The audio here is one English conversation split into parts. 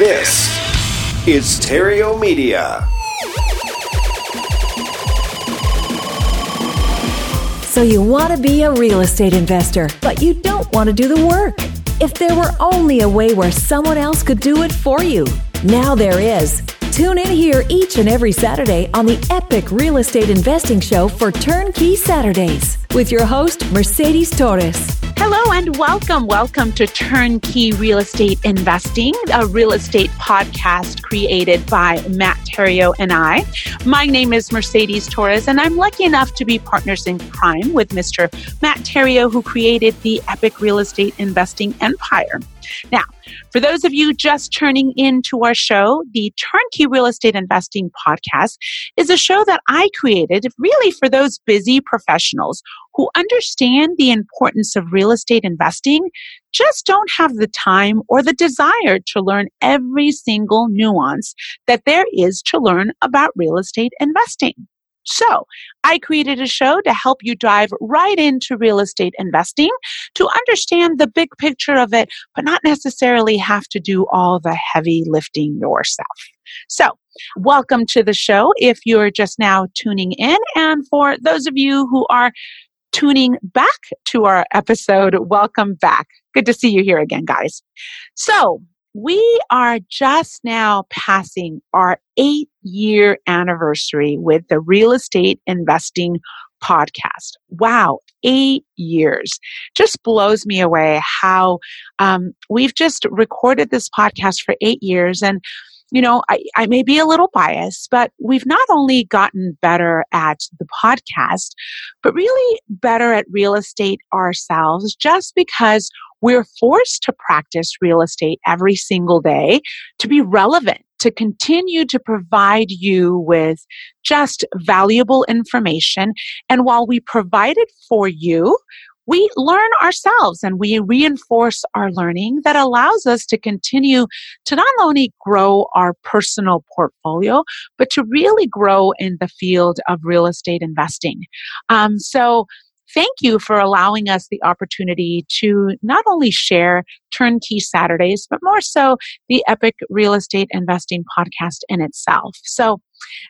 This is Theriault Media. So you want to be a real estate investor, but you don't want to do the work. If there were only a way where someone else could do it for you, now there is. Tune in here each and every Saturday on the Epic Real Estate Investing Show for Turnkey Saturdays with your host, Mercedes Torres. Hello and welcome. Welcome to Turnkey Real Estate Investing, a real estate podcast created by Matt Theriault and I. My name is Mercedes Torres, and I'm lucky enough to be partners in crime with Mr. Matt Theriault, who created the Epic Real Estate Investing Empire. Now, for those of you just turning into our show, the Turnkey Real Estate Investing Podcast is a show that I created really for those busy professionals who understand the importance of real estate investing, just don't have the time or the desire to learn every single nuance that there is to learn about real estate investing. So I created a show to help you dive right into real estate investing to understand the big picture of it, but not necessarily have to do all the heavy lifting yourself. So welcome to the show if you're just now tuning in. And for those of you who are tuning back to our episode, welcome back. Good to see you here again, guys. So we are just now passing our eight year anniversary with the real estate investing podcast. Wow, eight years. Just blows me away how um, we've just recorded this podcast for eight years. And you know, I, I may be a little biased, but we've not only gotten better at the podcast, but really better at real estate ourselves just because we're forced to practice real estate every single day to be relevant, to continue to provide you with just valuable information. And while we provide it for you, we learn ourselves and we reinforce our learning that allows us to continue to not only grow our personal portfolio, but to really grow in the field of real estate investing. Um, so, thank you for allowing us the opportunity to not only share Turnkey Saturdays, but more so the Epic Real Estate Investing podcast in itself. So,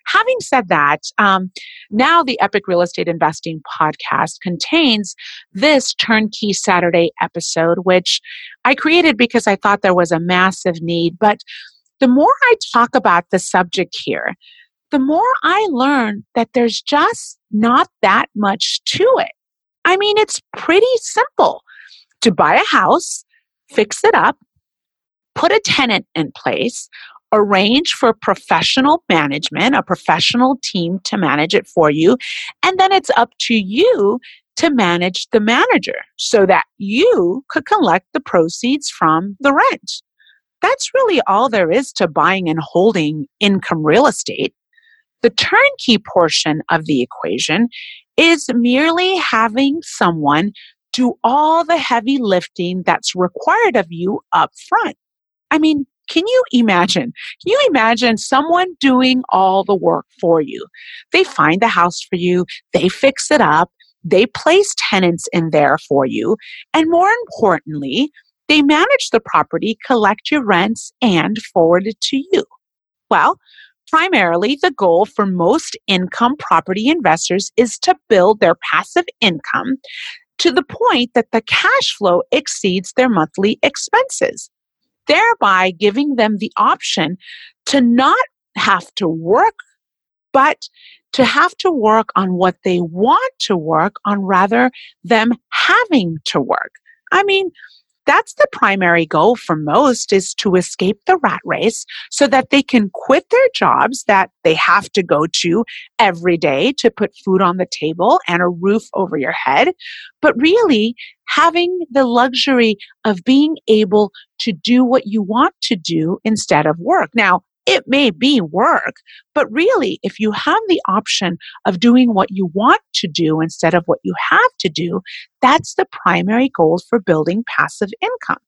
having said that, um, now the Epic Real Estate Investing podcast contains this Turnkey Saturday episode, which I created because I thought there was a massive need. But the more I talk about the subject here, the more I learn that there's just not that much to it. I mean, it's pretty simple to buy a house, fix it up, put a tenant in place, arrange for professional management, a professional team to manage it for you, and then it's up to you to manage the manager so that you could collect the proceeds from the rent. That's really all there is to buying and holding income real estate. The turnkey portion of the equation is merely having someone do all the heavy lifting that's required of you up front. I mean, can you imagine? Can you imagine someone doing all the work for you? They find the house for you, they fix it up, they place tenants in there for you, and more importantly, they manage the property, collect your rents, and forward it to you. Well, primarily the goal for most income property investors is to build their passive income to the point that the cash flow exceeds their monthly expenses. Thereby giving them the option to not have to work, but to have to work on what they want to work on rather than having to work. I mean, that's the primary goal for most is to escape the rat race so that they can quit their jobs that they have to go to every day to put food on the table and a roof over your head. But really having the luxury of being able to do what you want to do instead of work. Now, it may be work, but really, if you have the option of doing what you want to do instead of what you have to do, that's the primary goal for building passive income.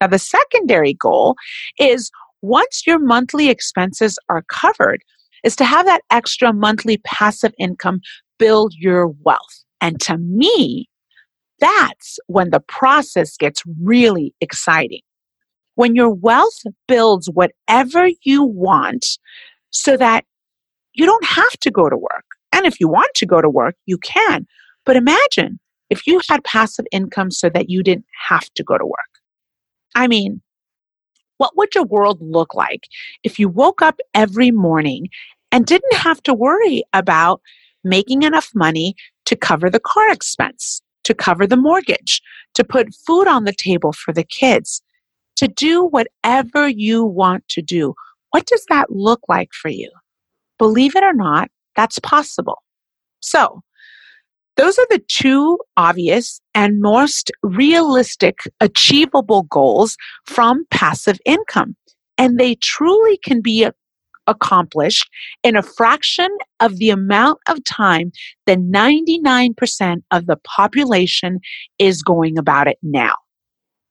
Now, the secondary goal is once your monthly expenses are covered, is to have that extra monthly passive income build your wealth. And to me, that's when the process gets really exciting when your wealth builds whatever you want so that you don't have to go to work. And if you want to go to work, you can. But imagine if you had passive income so that you didn't have to go to work. I mean, what would your world look like if you woke up every morning and didn't have to worry about making enough money to cover the car expense, to cover the mortgage, to put food on the table for the kids, to do whatever you want to do. What does that look like for you? Believe it or not, that's possible. So, those are the two obvious and most realistic, achievable goals from passive income. And they truly can be accomplished in a fraction of the amount of time that 99% of the population is going about it now.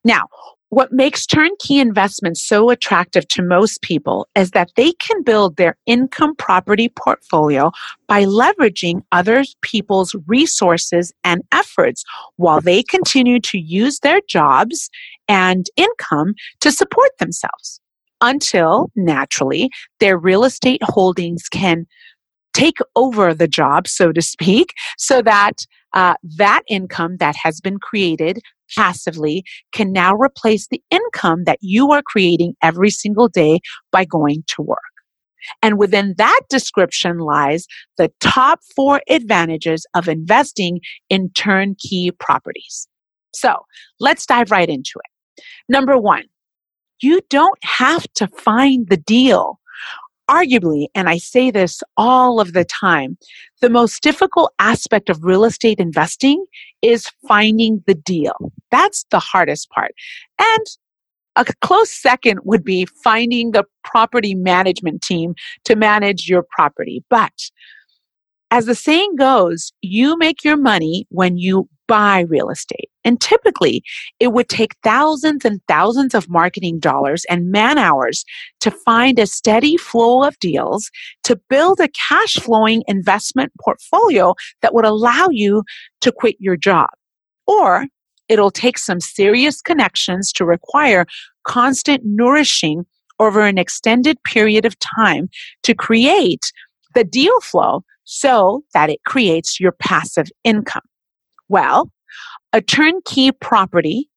Now, what makes turnkey investments so attractive to most people is that they can build their income property portfolio by leveraging other people's resources and efforts while they continue to use their jobs and income to support themselves. Until naturally their real estate holdings can take over the job, so to speak, so that uh, that income that has been created passively can now replace the income that you are creating every single day by going to work. And within that description lies the top four advantages of investing in turnkey properties. So let's dive right into it. Number one, you don't have to find the deal arguably, and I say this all of the time, the most difficult aspect of real estate investing is finding the deal. That's the hardest part. And a close second would be finding the property management team to manage your property. But as the saying goes, you make your money when you buy real estate. And typically, it would take thousands and thousands of marketing dollars and man hours to find a steady flow of deals to build a cash flowing investment portfolio that would allow you to quit your job. Or it'll take some serious connections to require constant nourishing over an extended period of time to create the deal flow so that it creates your passive income. Well, a turnkey property,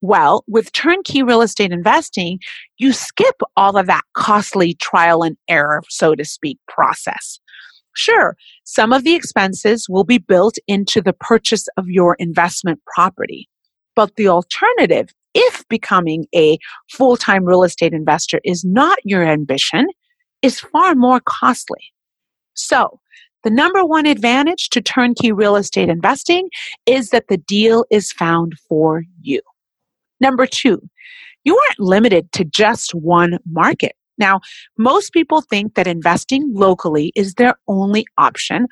well, with turnkey real estate investing, you skip all of that costly trial and error, so to speak, process. Sure, some of the expenses will be built into the purchase of your investment property, but the alternative, if becoming a full time real estate investor is not your ambition, is far more costly. So, the number one advantage to turnkey real estate investing is that the deal is found for you. Number two, you aren't limited to just one market. Now, most people think that investing locally is their only option,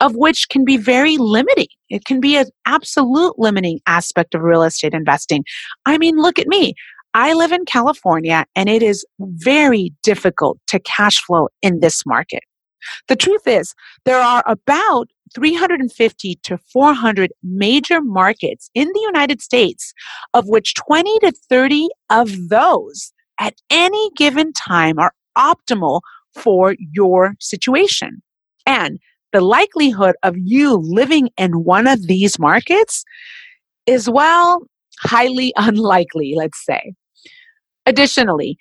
of which can be very limiting. It can be an absolute limiting aspect of real estate investing. I mean, look at me. I live in California and it is very difficult to cash flow in this market. The truth is, there are about 350 to 400 major markets in the United States, of which 20 to 30 of those at any given time are optimal for your situation. And the likelihood of you living in one of these markets is, well, highly unlikely, let's say. Additionally,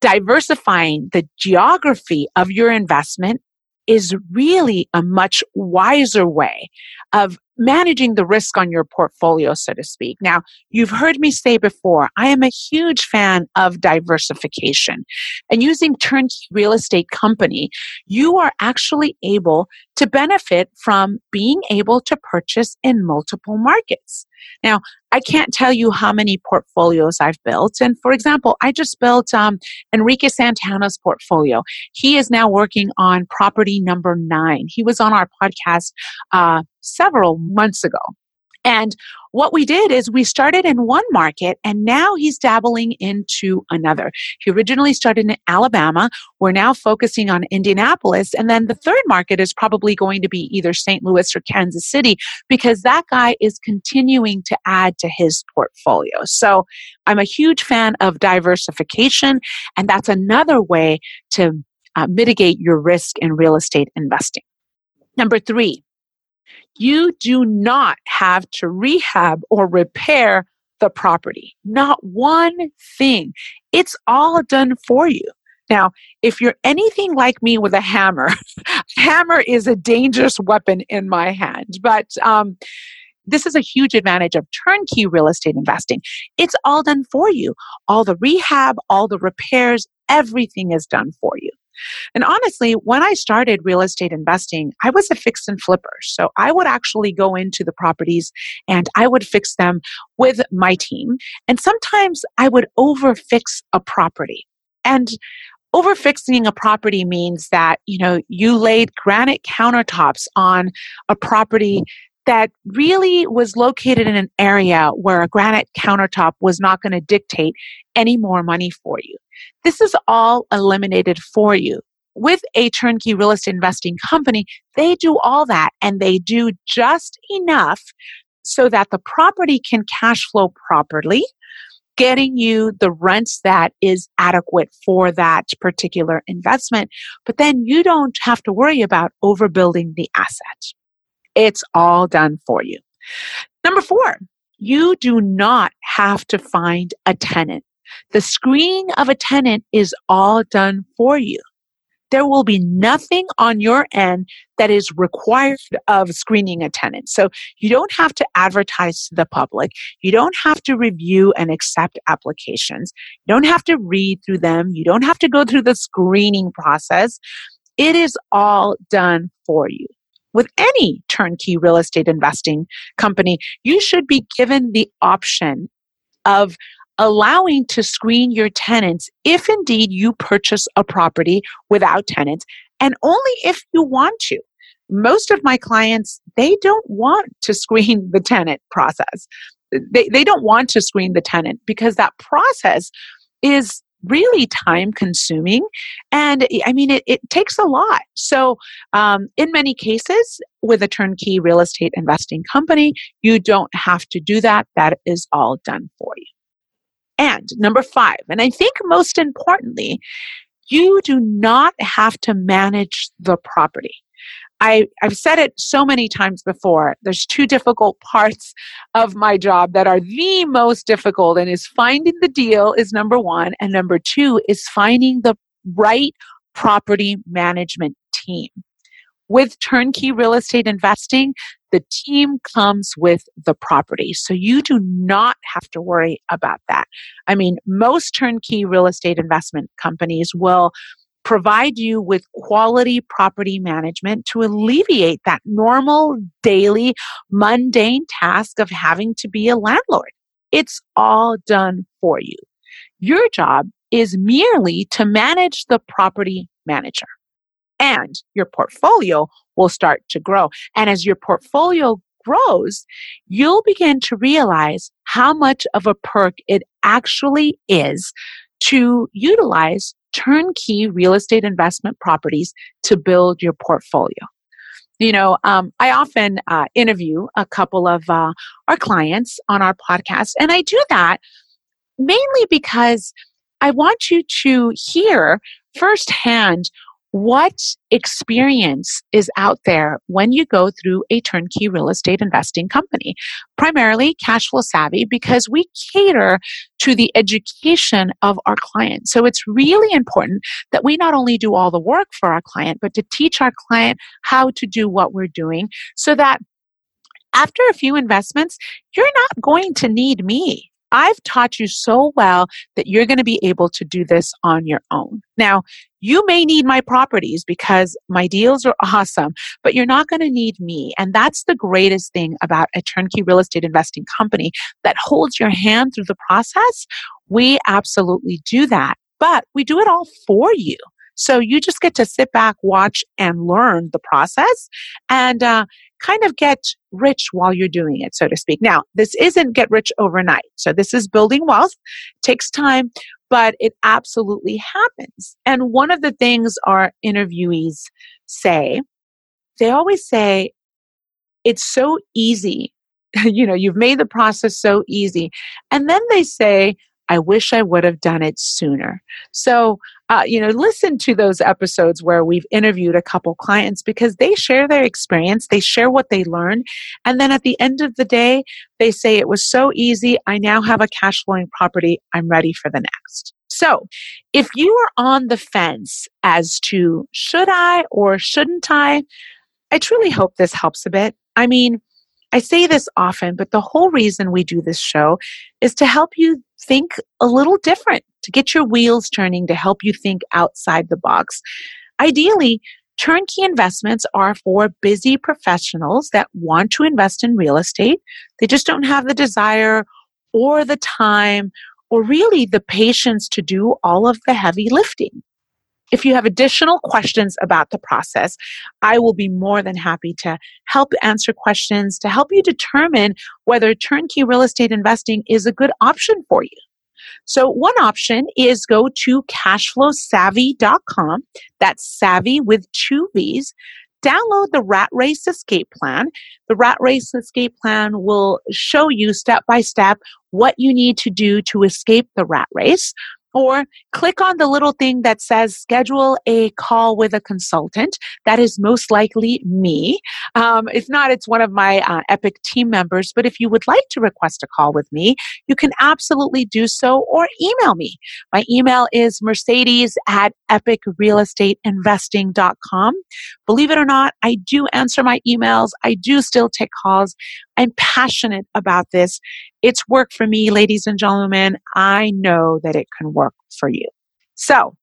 diversifying the geography of your investment is really a much wiser way of managing the risk on your portfolio, so to speak. Now, you've heard me say before, I am a huge fan of diversification. And using Turnkey Real Estate Company, you are actually able to benefit from being able to purchase in multiple markets. Now, I can't tell you how many portfolios I've built. And for example, I just built um, Enrique Santana's portfolio. He is now working on property number nine. He was on our podcast uh, several months ago. And what we did is we started in one market and now he's dabbling into another. He originally started in Alabama. We're now focusing on Indianapolis. And then the third market is probably going to be either St. Louis or Kansas City because that guy is continuing to add to his portfolio. So I'm a huge fan of diversification. And that's another way to uh, mitigate your risk in real estate investing. Number three, you do not have to rehab or repair the property. Not one thing. It's all done for you. Now, if you're anything like me with a hammer, hammer is a dangerous weapon in my hand. But um, this is a huge advantage of turnkey real estate investing. It's all done for you. All the rehab, all the repairs, everything is done for you. And honestly, when I started real estate investing, I was a fix and flipper. So I would actually go into the properties and I would fix them with my team. And sometimes I would overfix a property. And overfixing a property means that, you know, you laid granite countertops on a property that really was located in an area where a granite countertop was not going to dictate any more money for you. This is all eliminated for you. With a turnkey real estate investing company, they do all that and they do just enough so that the property can cash flow properly, getting you the rents that is adequate for that particular investment. But then you don't have to worry about overbuilding the asset. It's all done for you. Number four, you do not have to find a tenant. The screening of a tenant is all done for you. There will be nothing on your end that is required of screening a tenant. So you don't have to advertise to the public. You don't have to review and accept applications. You don't have to read through them. You don't have to go through the screening process. It is all done for you with any turnkey real estate investing company, you should be given the option of allowing to screen your tenants if indeed you purchase a property without tenants and only if you want to. Most of my clients, they don't want to screen the tenant process. They, they don't want to screen the tenant because that process is really time consuming and i mean it, it takes a lot. So um, in many cases with a turnkey real estate investing company you don't have to do that. That is all done for you. And number five, and I think most importantly, you do not have to manage the property. I, I've said it so many times before. There's two difficult parts of my job that are the most difficult, and is finding the deal is number one, and number two is finding the right property management team. With turnkey real estate investing, the team comes with the property. So you do not have to worry about that. I mean, most turnkey real estate investment companies will provide you with quality property management to alleviate that normal, daily, mundane task of having to be a landlord. It's all done for you. Your job is merely to manage the property manager and your portfolio will start to grow. And as your portfolio grows, you'll begin to realize how much of a perk it actually is to utilize turnkey real estate investment properties to build your portfolio. You know, um, I often uh, interview a couple of uh, our clients on our podcast, and I do that mainly because I want you to hear firsthand what experience is out there when you go through a turnkey real estate investing company? Primarily cash flow savvy because we cater to the education of our client. So it's really important that we not only do all the work for our client, but to teach our client how to do what we're doing so that after a few investments, you're not going to need me. I've taught you so well that you're going to be able to do this on your own. Now, you may need my properties because my deals are awesome, but you're not going to need me. And that's the greatest thing about a turnkey real estate investing company that holds your hand through the process. We absolutely do that, but we do it all for you. So you just get to sit back, watch, and learn the process. And uh, kind of get rich while you're doing it, so to speak. Now, this isn't get rich overnight. So this is building wealth, takes time, but it absolutely happens. And one of the things our interviewees say, they always say, it's so easy. you know, you've made the process so easy. And then they say, I wish I would have done it sooner. So, uh, you know, listen to those episodes where we've interviewed a couple clients because they share their experience, they share what they learned. And then at the end of the day, they say, It was so easy. I now have a cash flowing property. I'm ready for the next. So, if you are on the fence as to should I or shouldn't I, I truly hope this helps a bit. I mean, I say this often, but the whole reason we do this show is to help you think a little different, to get your wheels turning, to help you think outside the box. Ideally, turnkey investments are for busy professionals that want to invest in real estate. They just don't have the desire or the time or really the patience to do all of the heavy lifting. If you have additional questions about the process, I will be more than happy to help answer questions to help you determine whether turnkey real estate investing is a good option for you. So one option is go to cashflowsavvy.com. That's savvy with two V's. Download the Rat Race Escape Plan. The Rat Race Escape Plan will show you step by step what you need to do to escape the rat race or click on the little thing that says schedule a call with a consultant. That is most likely me. Um, if not, it's one of my uh, Epic team members. But if you would like to request a call with me, you can absolutely do so or email me. My email is mercedes at epicrealestateinvesting.com. Believe it or not, I do answer my emails. I do still take calls. I'm passionate about this. It's worked for me, ladies and gentlemen. I know that it can work for you. So,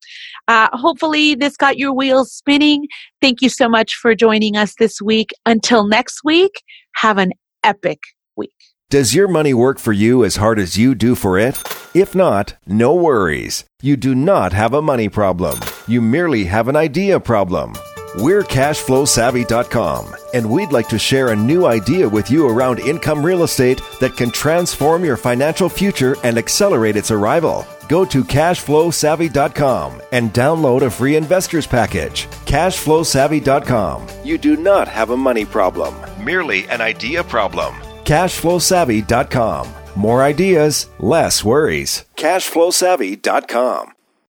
uh, hopefully, this got your wheels spinning. Thank you so much for joining us this week. Until next week, have an epic week. Does your money work for you as hard as you do for it? If not, no worries. You do not have a money problem. You merely have an idea problem. We're cashflowsavvy.com, and we'd like to share a new idea with you around income real estate that can transform your financial future and accelerate its arrival. Go to cashflowsavvy.com and download a free investor's package. Cashflowsavvy.com. You do not have a money problem, merely an idea problem. Cashflowsavvy.com. More ideas, less worries. Cashflowsavvy.com.